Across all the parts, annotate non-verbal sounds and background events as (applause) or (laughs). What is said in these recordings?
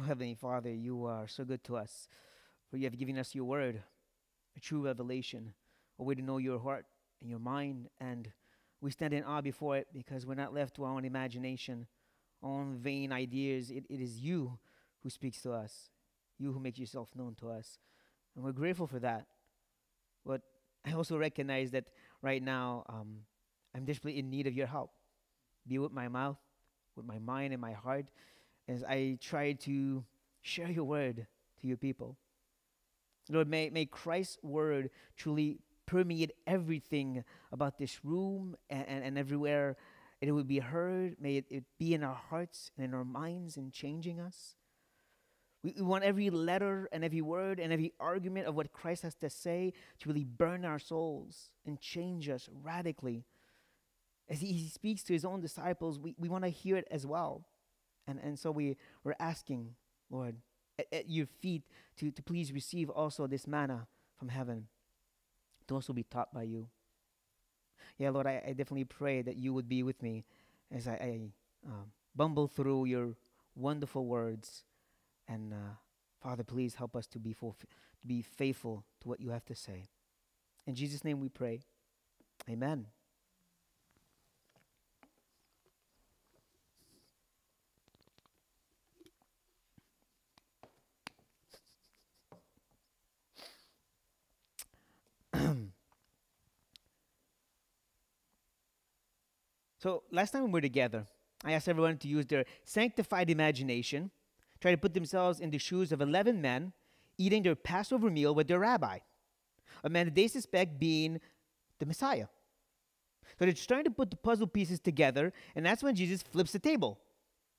Oh, Heavenly Father, you are so good to us, for you have given us your word, a true revelation, a way to know your heart and your mind. And we stand in awe before it because we're not left to our own imagination, our own vain ideas. It, it is you who speaks to us, you who makes yourself known to us. And we're grateful for that. But I also recognize that right now um, I'm desperately in need of your help. Be with my mouth, with my mind, and my heart as I try to share your word to your people. Lord, may, may Christ's word truly permeate everything about this room and, and, and everywhere it would be heard. May it, it, be in our hearts and in our minds and changing us. We, we want every letter and every word and every argument of what Christ has to say to really burn our souls and change us radically. As he, he speaks to his own disciples, we, we want to hear it as well. And, and so we, we're asking, Lord, at, at your feet to, to please receive also this manna from heaven, to also be taught by you. Yeah, Lord, I, I definitely pray that you would be with me as I, I um, bumble through your wonderful words. And uh, Father, please help us to be, fulf- to be faithful to what you have to say. In Jesus' name we pray. Amen. So last time we were together, I asked everyone to use their sanctified imagination, try to put themselves in the shoes of 11 men eating their Passover meal with their rabbi, a man that they suspect being the Messiah. So they're trying to put the puzzle pieces together, and that's when Jesus flips the table.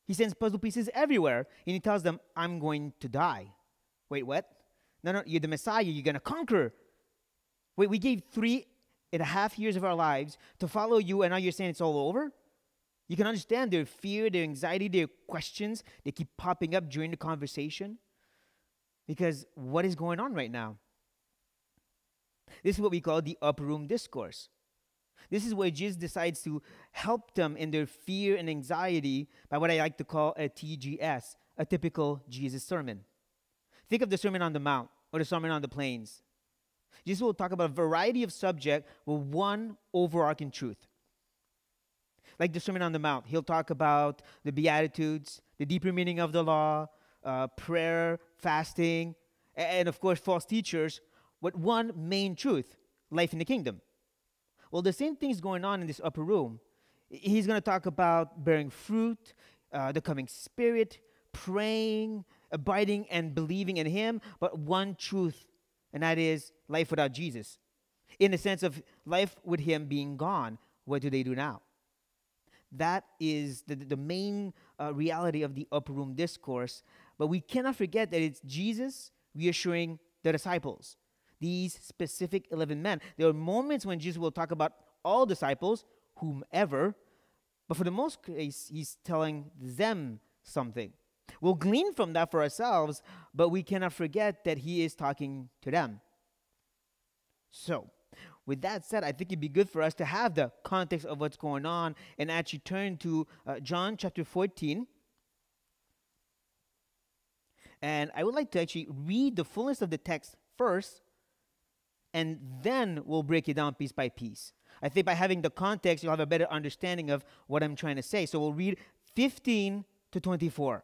He sends puzzle pieces everywhere, and he tells them, I'm going to die. Wait, what? No, no, you're the Messiah, you're going to conquer. Wait, we gave three and a half years of our lives to follow you, and now you're saying it's all over? You can understand their fear, their anxiety, their questions. They keep popping up during the conversation. Because what is going on right now? This is what we call the upper room discourse. This is where Jesus decides to help them in their fear and anxiety by what I like to call a TGS, a typical Jesus sermon. Think of the Sermon on the Mount or the Sermon on the Plains. Jesus will talk about a variety of subjects with one overarching truth. Like the Sermon on the Mount, he'll talk about the Beatitudes, the deeper meaning of the law, uh, prayer, fasting, and of course, false teachers, with one main truth life in the kingdom. Well, the same thing is going on in this upper room. He's going to talk about bearing fruit, uh, the coming spirit, praying, abiding, and believing in Him, but one truth and that is life without Jesus. In the sense of life with Him being gone, what do they do now? That is the, the main uh, reality of the upper room discourse. But we cannot forget that it's Jesus reassuring the disciples, these specific 11 men. There are moments when Jesus will talk about all disciples, whomever, but for the most case, he's telling them something. We'll glean from that for ourselves, but we cannot forget that he is talking to them. So, with that said, I think it'd be good for us to have the context of what's going on and actually turn to uh, John chapter 14. And I would like to actually read the fullness of the text first, and then we'll break it down piece by piece. I think by having the context, you'll have a better understanding of what I'm trying to say. So we'll read 15 to 24.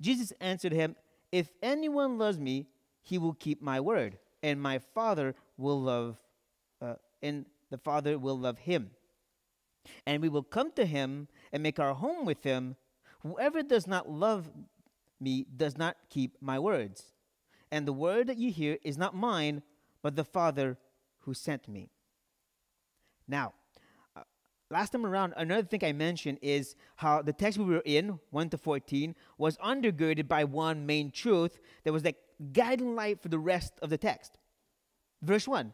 Jesus answered him, If anyone loves me, he will keep my word, and my Father will love, uh, and the Father will love him. And we will come to him and make our home with him. Whoever does not love me does not keep my words. And the word that you hear is not mine, but the Father who sent me. Now, last time around, another thing I mentioned is how the text we were in, 1 to 14, was undergirded by one main truth that was like guiding light for the rest of the text. Verse 1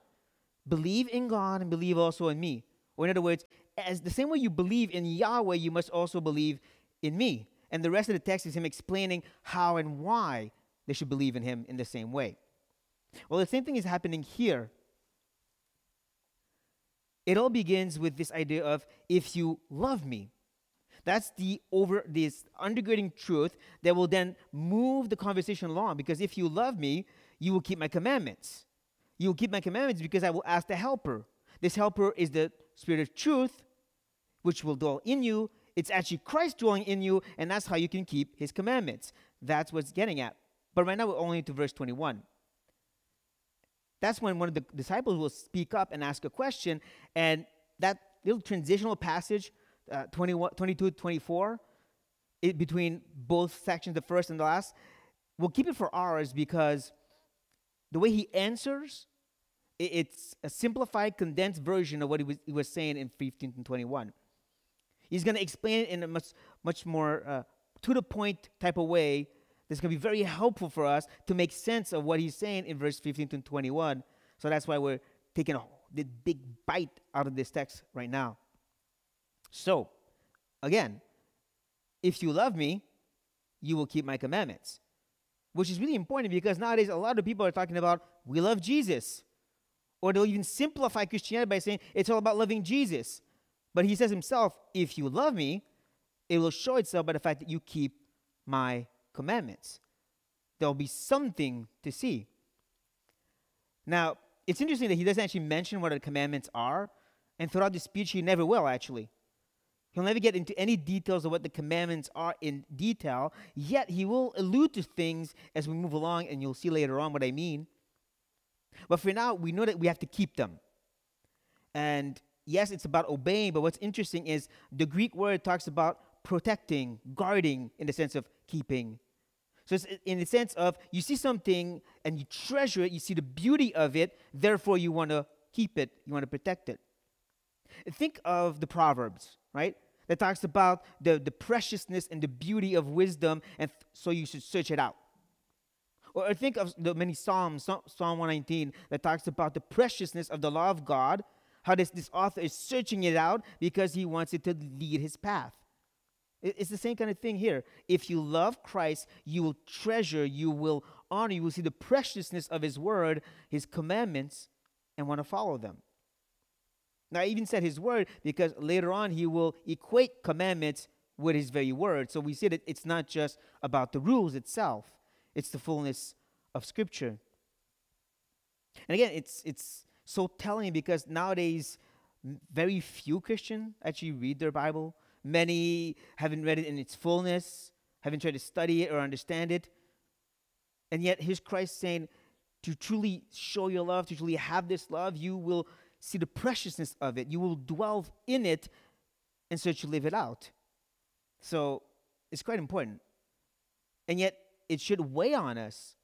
Believe in God and believe also in me. Or, in other words, as the same way you believe in Yahweh, you must also believe in me. And the rest of the text is him explaining how and why they should believe in him in the same way. Well, the same thing is happening here. It all begins with this idea of if you love me. That's the over this undergirding truth that will then move the conversation along because if you love me, you will keep my commandments. You will keep my commandments because I will ask the helper. This helper is the spirit of truth which will dwell in you. It's actually Christ dwelling in you and that's how you can keep his commandments. That's what's getting at. But right now we're only to verse 21 that's when one of the disciples will speak up and ask a question. And that little transitional passage, uh, 21, 22 24, it, between both sections, the first and the last, we'll keep it for ours because the way he answers, it, it's a simplified, condensed version of what he was, he was saying in 15 and 21. He's going to explain it in a much, much more uh, to the point type of way this can be very helpful for us to make sense of what he's saying in verse 15 to 21. So that's why we're taking the big bite out of this text right now. So, again, if you love me, you will keep my commandments. Which is really important because nowadays a lot of people are talking about we love Jesus. Or they'll even simplify Christianity by saying it's all about loving Jesus. But he says himself, if you love me, it will show itself by the fact that you keep my commandments. There'll be something to see. Now, it's interesting that he doesn't actually mention what the commandments are, and throughout the speech, he never will actually. He'll never get into any details of what the commandments are in detail, yet he will allude to things as we move along, and you'll see later on what I mean. But for now, we know that we have to keep them. And yes, it's about obeying, but what's interesting is the Greek word talks about protecting, guarding, in the sense of keeping. So it's in the sense of you see something and you treasure it, you see the beauty of it, therefore you want to keep it, you want to protect it. Think of the Proverbs, right? That talks about the, the preciousness and the beauty of wisdom, and th- so you should search it out. Or think of the many Psalms, Psalm 119, that talks about the preciousness of the law of God, how this, this author is searching it out because he wants it to lead his path. It's the same kind of thing here. If you love Christ, you will treasure, you will honor, you will see the preciousness of His word, His commandments, and want to follow them. Now, I even said His word because later on He will equate commandments with His very word. So we see that it's not just about the rules itself, it's the fullness of Scripture. And again, it's, it's so telling because nowadays, very few Christians actually read their Bible Many haven't read it in its fullness, haven't tried to study it or understand it. And yet, here's Christ saying, to truly show your love, to truly have this love, you will see the preciousness of it. You will dwell in it and so to live it out. So it's quite important. And yet, it should weigh on us.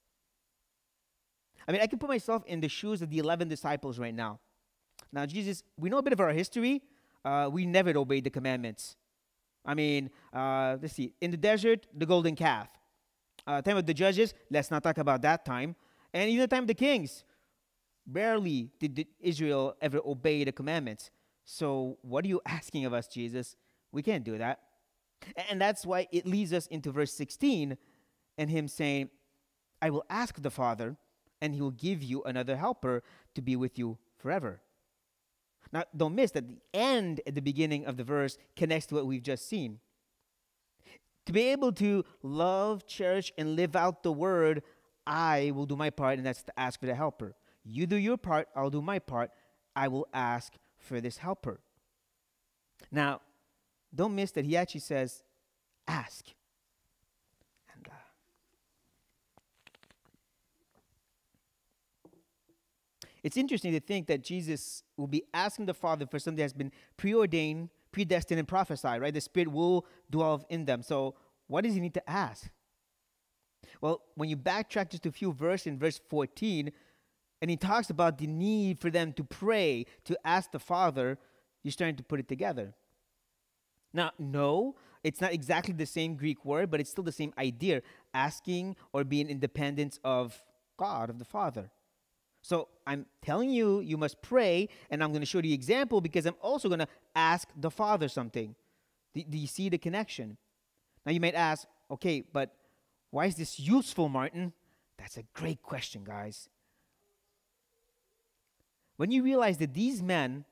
I mean, I can put myself in the shoes of the 11 disciples right now. Now, Jesus, we know a bit of our history. Uh, we never obeyed the commandments. I mean, uh, let's see. In the desert, the golden calf. Uh, time of the judges, let's not talk about that time. And even the time of the kings, barely did Israel ever obey the commandments. So, what are you (laughs) asking of us, Jesus? We can't do that. And that's why it leads us into verse 16 and him saying, I will ask the Father, and he will give you another helper to be with you forever. Now, don't miss that the end at the beginning of the verse connects to what we've just seen. To be able to love, cherish, and live out the word, I will do my part, and that's to ask for the helper. You do your part, I'll do my part. I will ask for this helper. Now, don't miss that he actually says, ask. It's interesting to think that Jesus will be asking the Father for something that's been preordained, predestined, and prophesied, right? The Spirit will dwell in them. So, what does he need to ask? Well, when you backtrack just a few verses in verse 14, and he talks about the need for them to pray, to ask the Father, you're starting to put it together. Now, no, it's not exactly the same Greek word, but it's still the same idea asking or being independent of God, of the Father. So I'm telling you, you must pray, and I'm going to show the example because I'm also going to ask the Father something. Do, do, you see the connection? Now you might ask, okay, but why is this useful, Martin? That's a great question, guys. When you realize that these men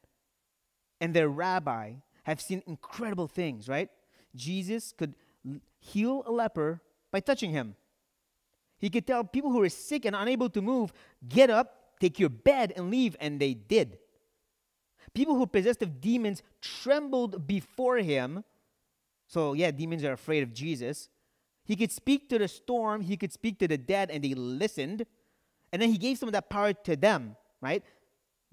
and their rabbi have seen incredible things, right? Jesus could heal a leper by touching him. He could tell people who are sick and unable to move, get up, take your bed, and leave, and they did. People who possessed of demons trembled before him. So, yeah, demons are afraid of Jesus. He could speak to the storm, he could speak to the dead, and they listened. And then he gave some of that power to them, right?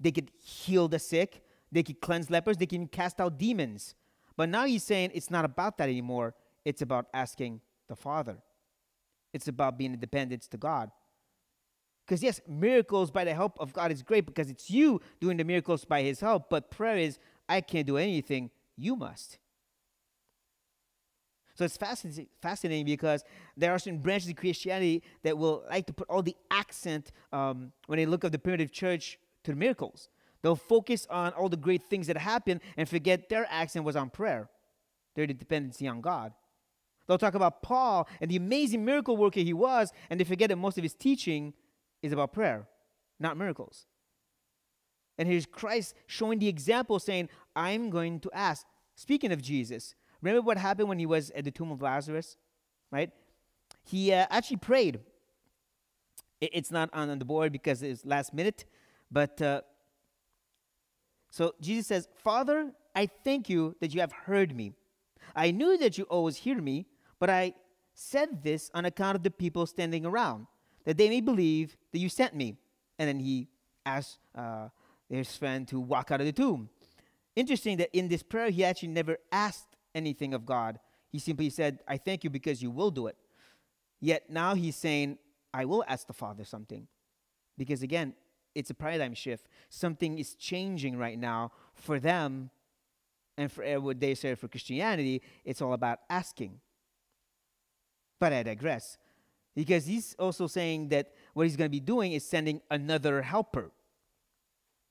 They could heal the sick, they could cleanse lepers, they can cast out demons. But now he's saying it's not about that anymore. It's about asking the Father. It's about being independent to God. Because, yes, miracles by the help of God is great because it's you doing the miracles by His help. But prayer is, I can't do anything, you must. So it's fascinating, fascinating because there are certain branches of Christianity that will like to put all the accent um, when they look at the primitive church to the miracles. They'll focus on all the great things that happen and forget their accent was on prayer, their dependency on God. They'll talk about Paul and the amazing miracle worker he was, and they forget that most of his teaching is about prayer, not miracles. And here's Christ showing the example, saying, I'm going to ask. Speaking of Jesus, remember what happened when he was at the tomb of Lazarus? Right? He uh, actually prayed. it's not on, the board because it's last minute, but uh, so Jesus says, Father, I thank you that you have heard me. I knew that you always hear me, but I said this on account of the people standing around, that they may believe that you sent me. And then he asked uh, his friend to walk out of the tomb. Interesting that in this prayer, he actually never asked anything of God. He simply said, I thank you because you will do it. Yet now he's saying, I will ask the Father something. Because again, it's a paradigm shift. Something is changing right now for them. And for uh, what they say for Christianity, it's all about asking. But I digress. Because he's also saying that what he's going to be doing is sending another helper,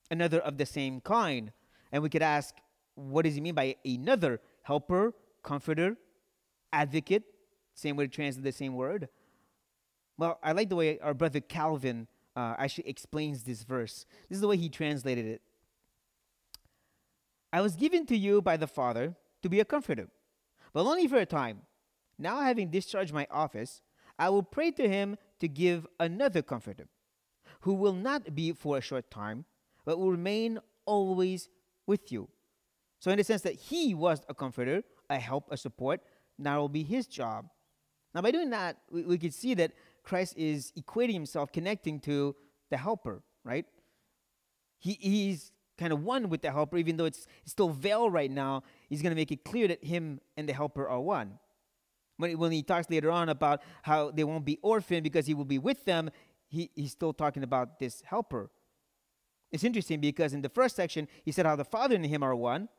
another of the same kind. And we could ask, what does he mean by another helper, comforter, advocate? Same way to translate the same word. Well, I like the way our brother Calvin uh, actually explains this verse. This is the way he translated it. I was given to you by the Father to be a comforter, but only for a time. Now, having discharged my office, I will pray to him to give another comforter, who will not be for a short time, but will remain always with you. So, in the sense that he was a comforter, a help, a support, now will be his job. Now, by doing that, we, we can see that Christ is equating himself, connecting to the helper, right? He, he's kind of one with the helper, even though it's, it's still veiled right now. He's going to make it clear that him and the helper are one. When, when he talks later on about how they won't be orphaned because he will be with them, he, he's still talking about this helper. It's interesting because in the first section, he said how the Father and him are one.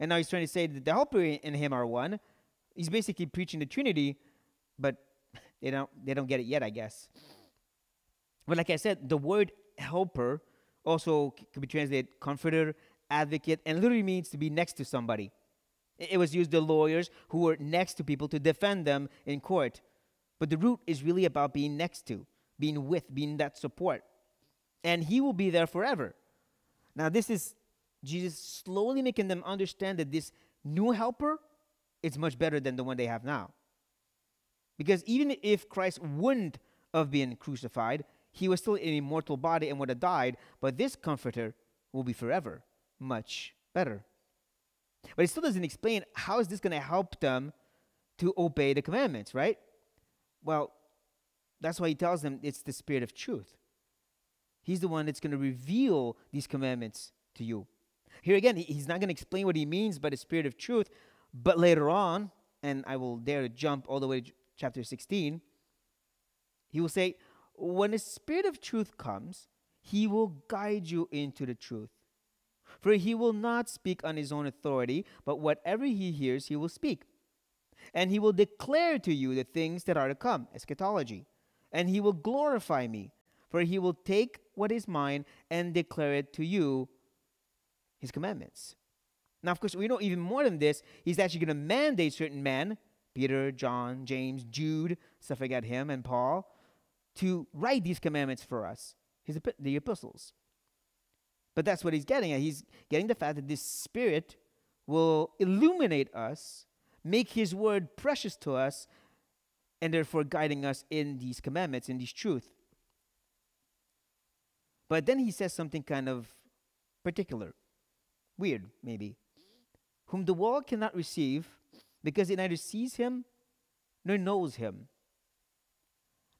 And now he's trying to say that the helper and him are one. He's basically preaching the Trinity, but (laughs) they don't they don't get it yet, I guess. But like I said, the word helper also could be translated comforter, advocate, and literally means to be next to somebody. It was used to lawyers who were next to people to defend them in court. But the root is really about being next to, being with, being that support. And he will be there forever. Now, this is Jesus slowly making them understand that this new helper is much better than the one they have now. Because even if Christ wouldn't have been crucified, he was still in an immortal body and would have died, but this comforter will be forever much better. But it still doesn't explain how is this going to help them to obey the commandments, right? Well, that's why he tells them it's the spirit of truth. He's the one that's going to reveal these commandments to you. Here again, he's not going to explain what he means by the Spirit of truth, but later on, and I will dare to jump all the way to chapter 16, he will say, When the Spirit of truth comes, he will guide you into the truth. For he will not speak on his own authority, but whatever he hears, he will speak. And he will declare to you the things that are to come, eschatology. And he will glorify me, for he will take what is mine and declare it to you, his commandments. Now, of course, we know even more than this. He's actually going to mandate certain men, Peter, John, James, Jude, stuff like that, him and Paul, to write these commandments for us, his, the epistles. But that's what he's getting at. He's getting the fact that this Spirit will illuminate us, make his word precious to us, and therefore guiding us in these commandments, in this truth. But then he says something kind of particular, weird maybe. Whom the world cannot receive because it neither sees him nor knows him.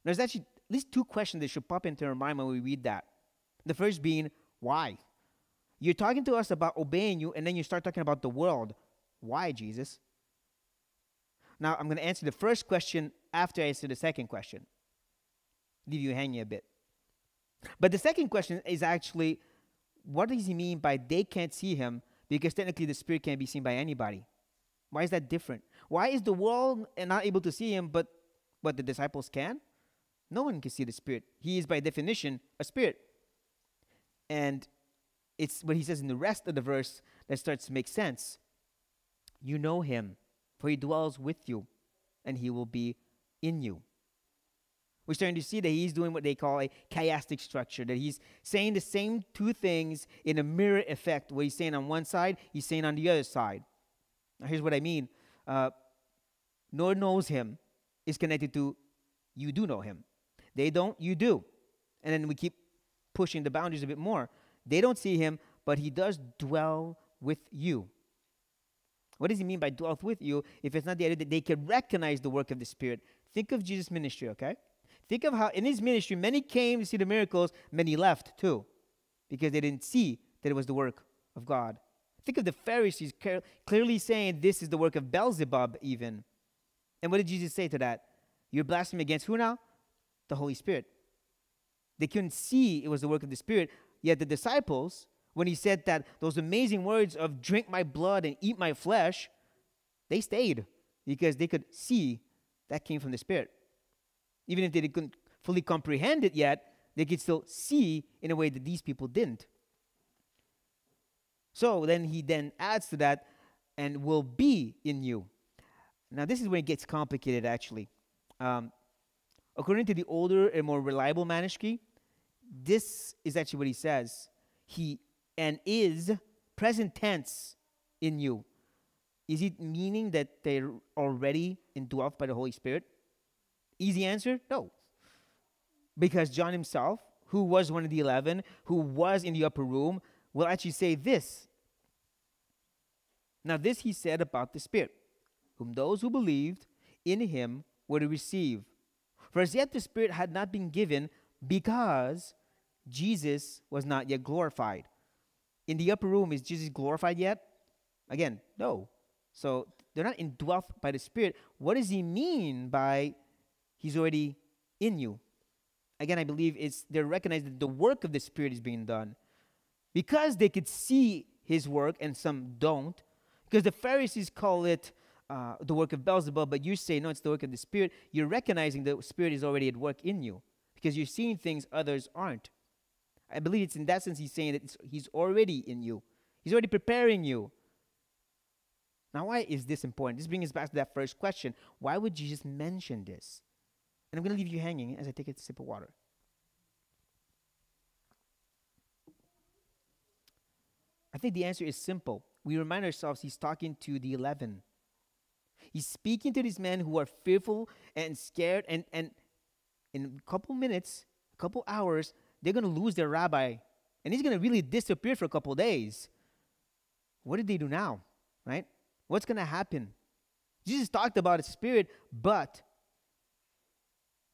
There's actually at least two questions that should pop into our mind when we read that. The first being, why? You're talking to us about obeying you, and then you start talking about the world. Why, Jesus? Now, I'm going to answer the first question after I answer the second question. Leave you hanging a bit. But the second question is actually what does he mean by they can't see him? Because technically the Spirit can't be seen by anybody. Why is that different? Why is the world not able to see him, but but the disciples can? No one can see the Spirit. He is by definition a spirit. And it's what he says in the rest of the verse that starts to make sense. You know him, for he dwells with you, and he will be in you. We're starting to see that he's doing what they call a chiastic structure, that he's saying the same two things in a mirror effect. What he's saying on one side, he's saying on the other side. Now, here's what I mean uh, Lord knows him is connected to you do know him. They don't, you do. And then we keep pushing the boundaries a bit more. They don't see him, but he does dwell with you. What does he mean by dwell with you if it's not the idea that they can recognize the work of the Spirit? Think of Jesus' ministry, okay? Think of how in his ministry, many came to see the miracles, many left too, because they didn't see that it was the work of God. Think of the Pharisees clearly saying this is the work of Beelzebub, even. And what did Jesus say to that? You're blaspheming against who now? The Holy Spirit. They couldn't see it was the work of the Spirit, yet the disciples, when he said that those amazing words of drink my blood and eat my flesh, they stayed because they could see that came from the Spirit. Even if they couldn't fully comprehend it yet, they could still see in a way that these people didn't. So then he then adds to that, and will be in you. Now, this is where it gets complicated, actually. Um, according to the older and more reliable manuscript, this is actually what he says. He and is present tense in you. Is it meaning that they're already indwelt by the Holy Spirit? Easy answer no. Because John himself, who was one of the eleven, who was in the upper room, will actually say this. Now, this he said about the Spirit, whom those who believed in him were to receive. For as yet the Spirit had not been given because Jesus was not yet glorified. In the upper room, is Jesus glorified yet? Again, no. So they're not indwelt by the Spirit. What does he mean by He's already in you. Again, I believe it's they're recognizing that the work of the Spirit is being done. Because they could see his work and some don't, because the Pharisees call it uh, the work of Beelzebub, but you say, no, it's the work of the Spirit, you're recognizing the Spirit is already at work in you because you're seeing things others aren't. I believe it's in that sense he's saying that he's already in you, he's already preparing you. Now, why is this important? This brings us back to that first question. Why would Jesus mention this? And I'm going to leave you hanging as I take a sip of water. I think the answer is simple. We remind ourselves he's talking to the 11. He's speaking to these men who are fearful and scared, and, and in a couple minutes, a couple hours, they're going to lose their rabbi, and he's going to really disappear for a couple days. What did they do now? Right? What's going to happen? Jesus talked about his spirit, but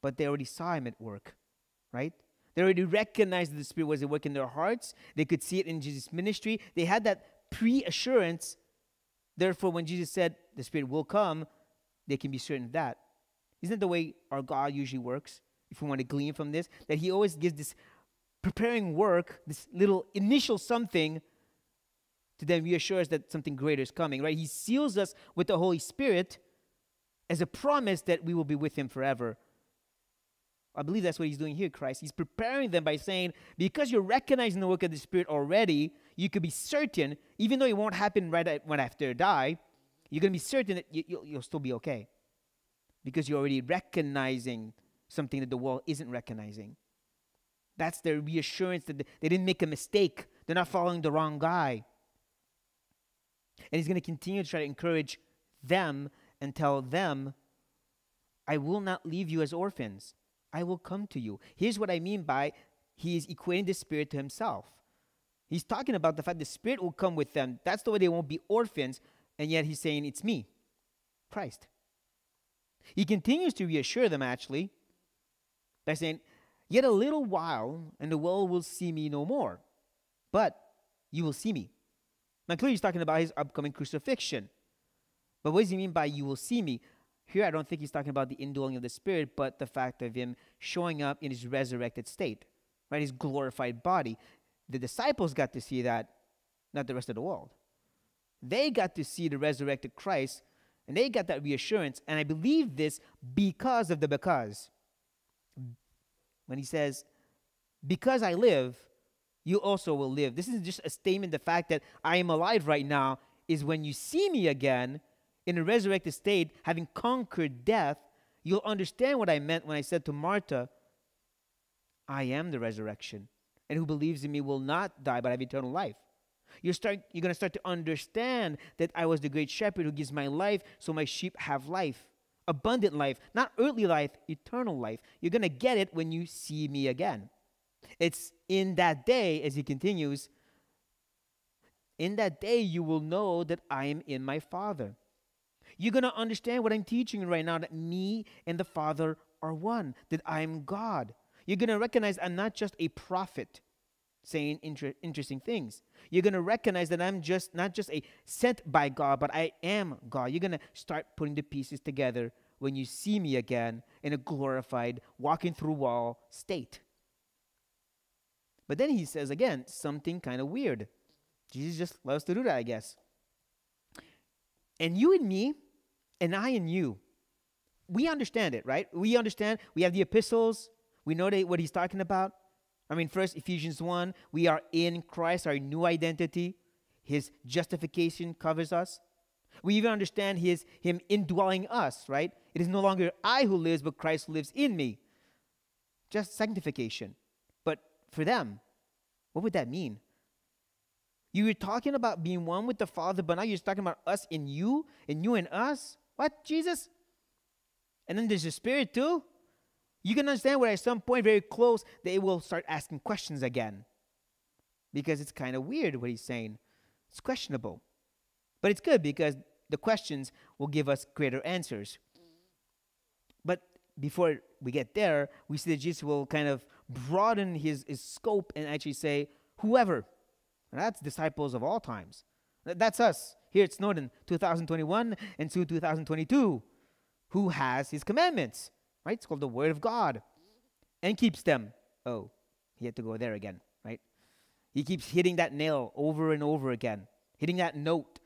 but they already saw him at work, right? They already recognized that the Spirit was at work in their hearts. They could see it in Jesus' ministry. They had that pre assurance. Therefore, when Jesus said the Spirit will come, they can be certain of that. Isn't that the way our God usually works? If we want to glean from this, that He always gives this preparing work, this little initial something, to then reassure us that something greater is coming, right? He seals us with the Holy Spirit as a promise that we will be with Him forever. I believe that's what He's doing here, Christ. He's preparing them by saying, because you're recognizing the work of the Spirit already, you could be certain, even though it won't happen right at, when after die, you're going to be certain that you, you'll, you'll still be okay. Because you're already recognizing something that the world isn't recognizing. That's their reassurance that they didn't make a mistake. They're not following the wrong guy. And he's going to continue to try to encourage them and tell them, I will not leave you as orphans. I will come to you. Here's what I mean by he is equating the Spirit to himself. He's talking about the fact the Spirit will come with them. That's the way they won't be orphans. And yet he's saying, It's me, Christ. He continues to reassure them, actually, by saying, Yet a little while, and the world will see me no more. But you will see me. Now, clearly, he's talking about his upcoming crucifixion. But what does he mean by you will see me? Here, I don't think he's talking about the indwelling of the Spirit, but the fact of him showing up in his resurrected state, right? His glorified body. The disciples got to see that, not the rest of the world. They got to see the resurrected Christ, and they got that reassurance. And I believe this because of the because. When he says, Because I live, you also will live. This isn't just a statement, the fact that I am alive right now is when you see me again in a resurrected state, having conquered death, you'll understand what I meant when I said to Martha, I am the resurrection, and who believes in me will not die but have eternal life. You're, start, you're going to start to understand that I was the great shepherd who gives my life so my sheep have life. Abundant life, not earthly life, eternal life. You're going to get it when you see me again. It's in that day, as he continues, in that day you will know that I am in my Father. You're going to understand what I'm teaching you right now that me and the Father are one, that I am God. You're going to recognize I'm not just a prophet saying inter- interesting things. You're going to recognize that I'm just not just a sent by God, but I am God. You're going to start putting the pieces together when you see me again in a glorified, walking through wall state. But then he says again something kind of weird. Jesus just loves to do that, I guess. And you and me, and I and you, we understand it, right? We understand. We have the epistles. We know that what he's talking about. I mean, first, Ephesians 1, we are in Christ, our new identity. His justification covers us. We even understand his, him indwelling us, right? It is no longer I who lives, but Christ lives in me. Just sanctification. But for them, what would that mean? You were talking about being one with the Father, but now you're talking about us in you, and you and us? What, Jesus? And then there's the Spirit too? You can understand where at some point, very close, they will start asking questions again. Because it's kind of weird what he's saying. It's questionable. But it's good because the questions will give us greater answers. But before we get there, we see that Jesus will kind of broaden his, his scope and actually say, whoever. And that's disciples of all times. That's us here at Snowdon 2021 and soon 2022. Who has his commandments? right? It's called the Word of God and keeps them. Oh, he had to go there again, right? He keeps hitting that nail over and over again, hitting that note.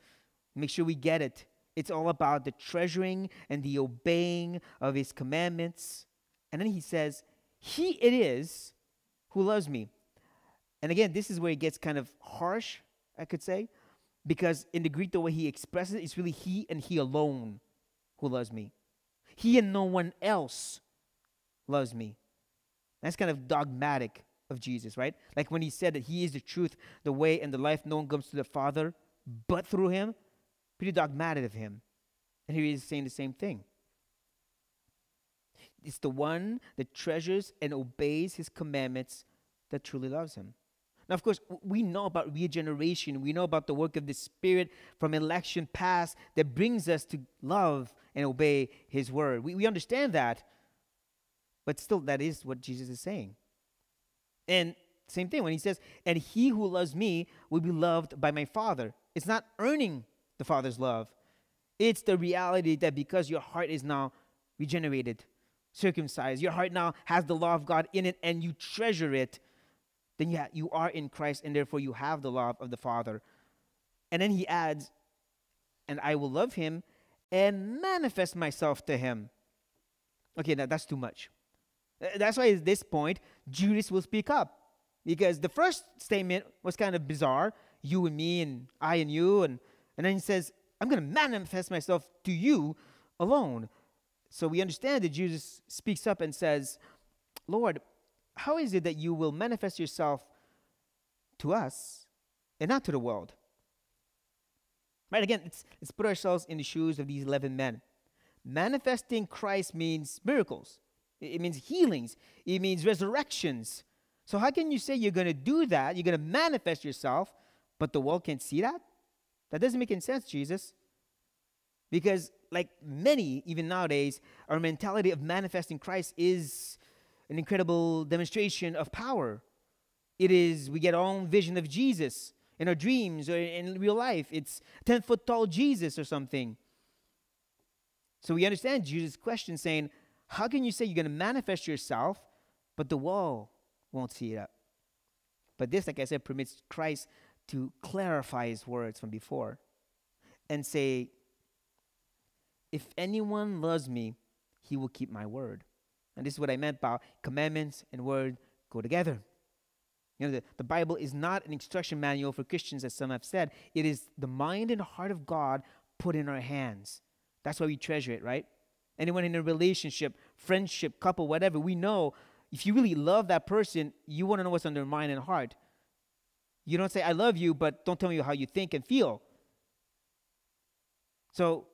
Make sure we get it. It's all about the treasuring and the obeying of his commandments. And then he says, He it is who loves me. And again, this is where it gets kind of harsh, I could say, because in the Greek, the way he expresses it, it's really he and he alone who loves me. He and no one else loves me. That's kind of dogmatic of Jesus, right? Like when he said that he is the truth, the way, and the life, no one comes to the Father but through him. Pretty dogmatic of him. And here he is saying the same thing. It's the one that treasures and obeys his commandments that truly loves him. Now, of course, we know about regeneration. We know about the work of the Spirit from election past that brings us to love and obey His word. We, we understand that. But still, that is what Jesus is saying. And same thing when he says, and he who loves me will be loved by my Father. It's not earning the Father's love, it's the reality that because your heart is now regenerated, circumcised, your heart now has the law of God in it, and you treasure it, then you, ha- you are in Christ, and therefore you have the love of the Father. And then he adds, and I will love him and manifest myself to him. Okay, now that's too much. That's why at this point, Judas will speak up. Because the first statement was kind of bizarre you and me, and I and you. And, and then he says, I'm going to manifest myself to you alone. So we understand that Jesus speaks up and says, Lord, how is it that you will manifest yourself to us and not to the world? Right? Again, let's, let's put ourselves in the shoes of these 11 men. Manifesting Christ means miracles, it means healings, it means resurrections. So, how can you say you're going to do that? You're going to manifest yourself, but the world can't see that? That doesn't make any sense, Jesus. Because, like many, even nowadays, our mentality of manifesting Christ is an incredible demonstration of power. It is, we get our own vision of Jesus in our dreams or in real life. It's 10 foot tall Jesus or something. So we understand Jesus' question saying, How can you say you're going to manifest yourself, but the wall won't see it up? But this, like I said, permits Christ to clarify his words from before and say, If anyone loves me, he will keep my word. And this is what I meant by commandments and word go together. You know, the, the Bible is not an instruction manual for Christians, as some have said. It is the mind and heart of God put in our hands. That's why we treasure it, right? Anyone in a relationship, friendship, couple, whatever, we know if you really love that person, you want to know what's on their mind and heart. You don't say, I love you, but don't tell me how you think and feel. So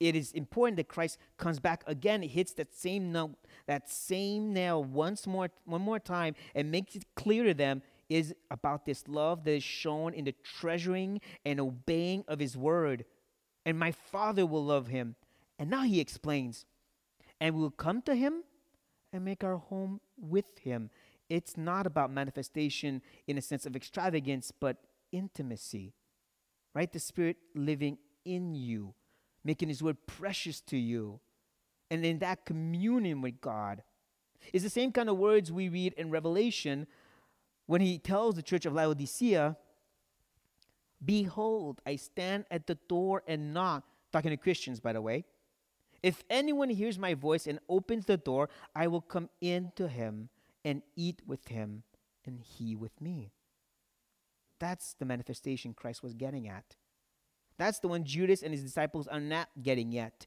it is important that Christ comes back again, hits that same note, that same nail once more, one more time, and makes it clear to them is about this love that is shown in the treasuring and obeying of his word. And my Father will love him. And now he explains, and we will come to him and make our home with him. It's not about manifestation in a sense of extravagance, but intimacy, right? The Spirit living in you making His word precious to you, and in that communion with God. Is the same kind of words we read in Revelation when He tells the church of Laodicea, Behold, I stand at the door and knock. Talking to Christians, by the way. If anyone hears my voice and opens the door, I will come in to him and eat with him, and he with me. That's the manifestation Christ was getting at. That's the one Judas and his disciples are not getting yet.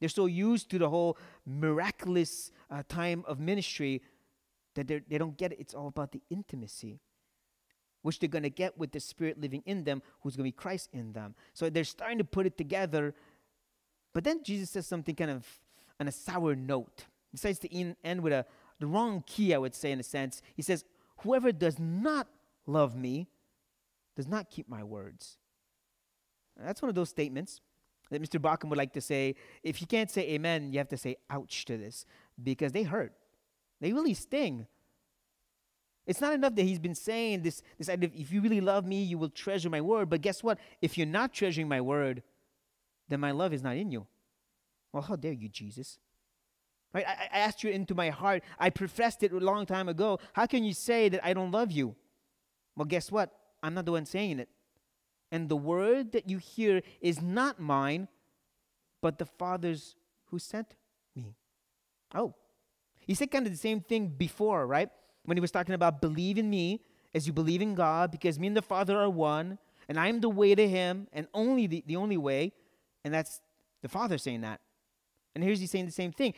They're so used to the whole miraculous uh, time of ministry that they don't get it. It's all about the intimacy, which they're going to get with the Spirit living in them, who's going to be Christ in them. So they're starting to put it together. But then Jesus says something kind of on a sour note. He says to end with a the wrong key, I would say, in a sense. He says, Whoever does not love me does not keep my words. That's one of those statements that Mr. Bauckham would like to say. If you can't say amen, you have to say ouch to this because they hurt. They really sting. It's not enough that he's been saying this, this idea of if you really love me, you will treasure my word. But guess what? If you're not treasuring my word, then my love is not in you. Well, how dare you, Jesus? Right? I, I asked you into my heart. I professed it a long time ago. How can you say that I don't love you? Well, guess what? I'm not the one saying it and the word that you hear is not mine, but the Father's who sent me. Oh, he said kind of the same thing before, right? When he was talking about believe in me as you believe in God, because me and the Father are one, and I am the way to him, and only the, the only way. And that's the Father saying that. And here's he saying the same thing,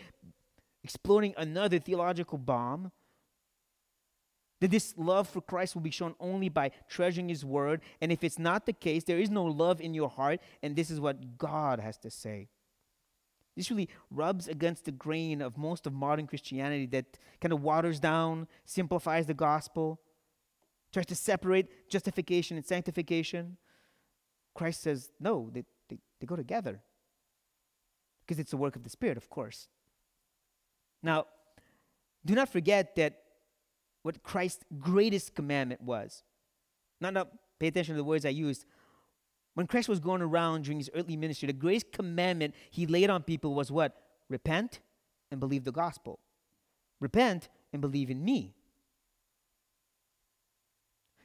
exploding another theological bomb that this love for Christ will be shown only by treasuring His word. And if it's not the case, there is no love in your heart. And this is what God has to say. This really rubs against the grain of most of modern Christianity that kind of waters down, simplifies the gospel, tries to separate justification and sanctification. Christ says, no, they, they, they go together. Because it's the work of the Spirit, of course. Now, do not forget that what Christ's greatest commandment was. Now, not pay attention to the words I used. When Christ was going around during his earthly ministry, the greatest commandment he laid on people was what? Repent and believe the gospel. Repent and believe in me.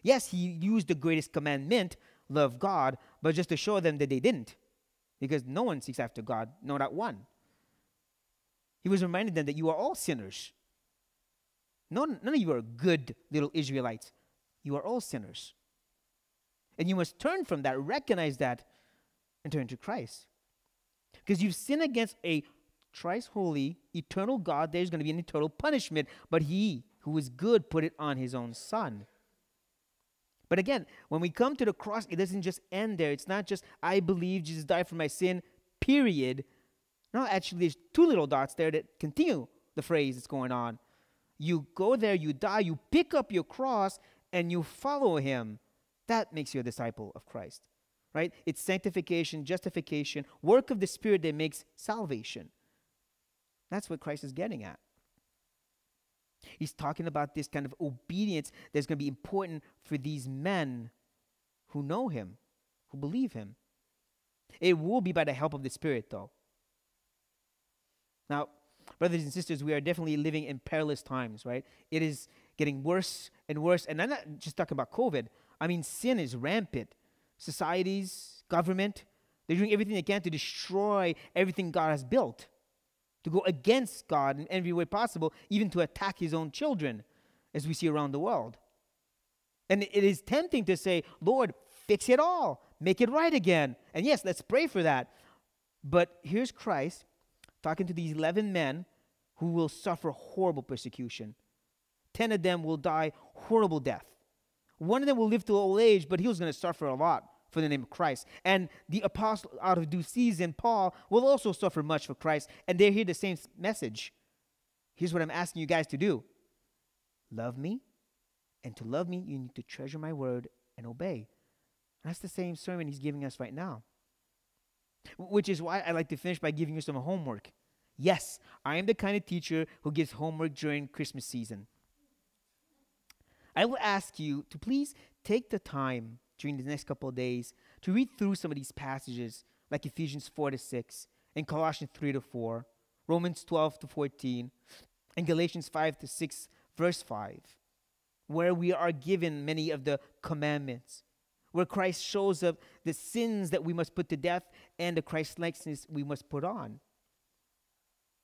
Yes, he used the greatest commandment, love God, but just to show them that they didn't. Because no one seeks after God, no, not one. He was reminding them that you are all sinners. None, none of you are good little Israelites. You are all sinners. And you must turn from that, recognize that, and turn to Christ. Because you've sinned against a thrice holy, eternal God, there's going to be an eternal punishment. But He who is good put it on His own Son. But again, when we come to the cross, it doesn't just end there. It's not just, I believe Jesus died for my sin, period. No, actually, there's two little dots there that continue the phrase that's going on. You go there, you die, you pick up your cross, and you follow him. That makes you a disciple of Christ, right? It's sanctification, justification, work of the Spirit that makes salvation. That's what Christ is getting at. He's talking about this kind of obedience that's going to be important for these men who know him, who believe him. It will be by the help of the Spirit, though. Now, brothers and sisters, we are definitely living in perilous times, right? It is getting worse and worse. And I'm not just talking about COVID. I mean, sin is rampant. Societies, government, they're doing everything they can to destroy everything God has built, to go against God in every way possible, even to attack his own children, as we see around the world. And it is tempting to say, Lord, fix it all, make it right again. And yes, let's pray for that. But here's Christ talking to these 11 men who will suffer horrible persecution. 10 of them will die horrible death. One of them will live to old age, but he was going to suffer a lot for the name of Christ. And the apostle out of due season, Paul, will also suffer much for Christ. And they hear the same message. Here's what I'm asking you guys to do love me. And to love me, you need to treasure my word and obey. That's the same sermon he's giving us right now. Which is why I like to finish by giving you some homework. Yes, I am the kind of teacher who gives homework during Christmas season. I will ask you to please take the time during the next couple of days to read through some of these passages, like Ephesians 4 to 6, and Colossians 3 to 4, Romans 12 to 14, and Galatians 5 to 6, verse 5, where we are given many of the commandments where Christ shows up the sins that we must put to death and the Christ likeness we must put on.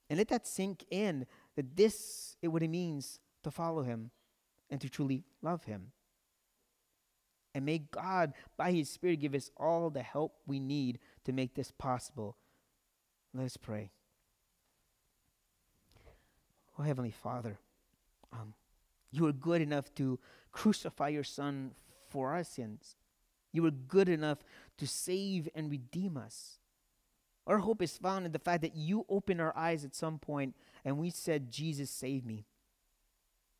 And let that sink in that this is what it means to follow him and to truly love him. And may God, by his Spirit, give us all the help we need to make this possible. Let us pray. Oh, Heavenly Father, um, you are good enough to crucify your Son for our sins. You were good enough to save and redeem us. Our hope is found in the fact that you opened our eyes at some point and we said, Jesus, save me.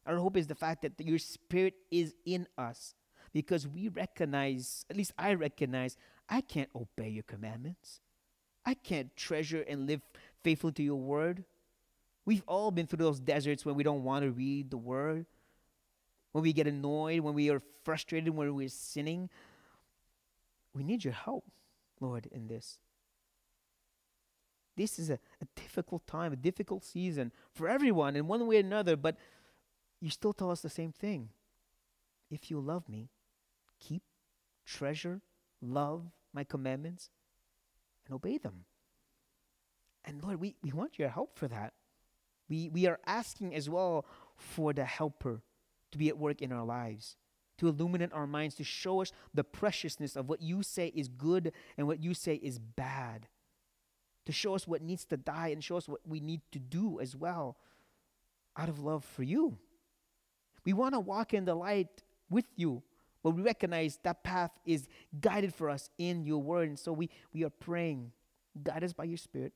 Our hope is the fact that your spirit is in us because we recognize, at least I recognize, I can't obey your commandments. I can't treasure and live faithful to your word. We've all been through those deserts when we don't want to read the word, when we get annoyed, when we are frustrated, when we're sinning. We need your help, Lord, in this. This is a, a difficult time, a difficult season for everyone in one way or another, but you still tell us the same thing. If you love me, keep, treasure, love my commandments, and obey them. And Lord, we, we want your help for that. We, we are asking as well for the helper to be at work in our lives to illuminate our minds, to show us the preciousness of what you say is good and what you say is bad, to show us what needs to die and show us what we need to do as well out of love for you. We want to walk in the light with you, but we recognize that path is guided for us in your word. And so we, we are praying, guide us by your spirit.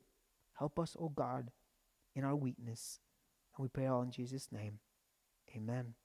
Help us, O oh God, in our weakness. And we pray all in Jesus' name. Amen.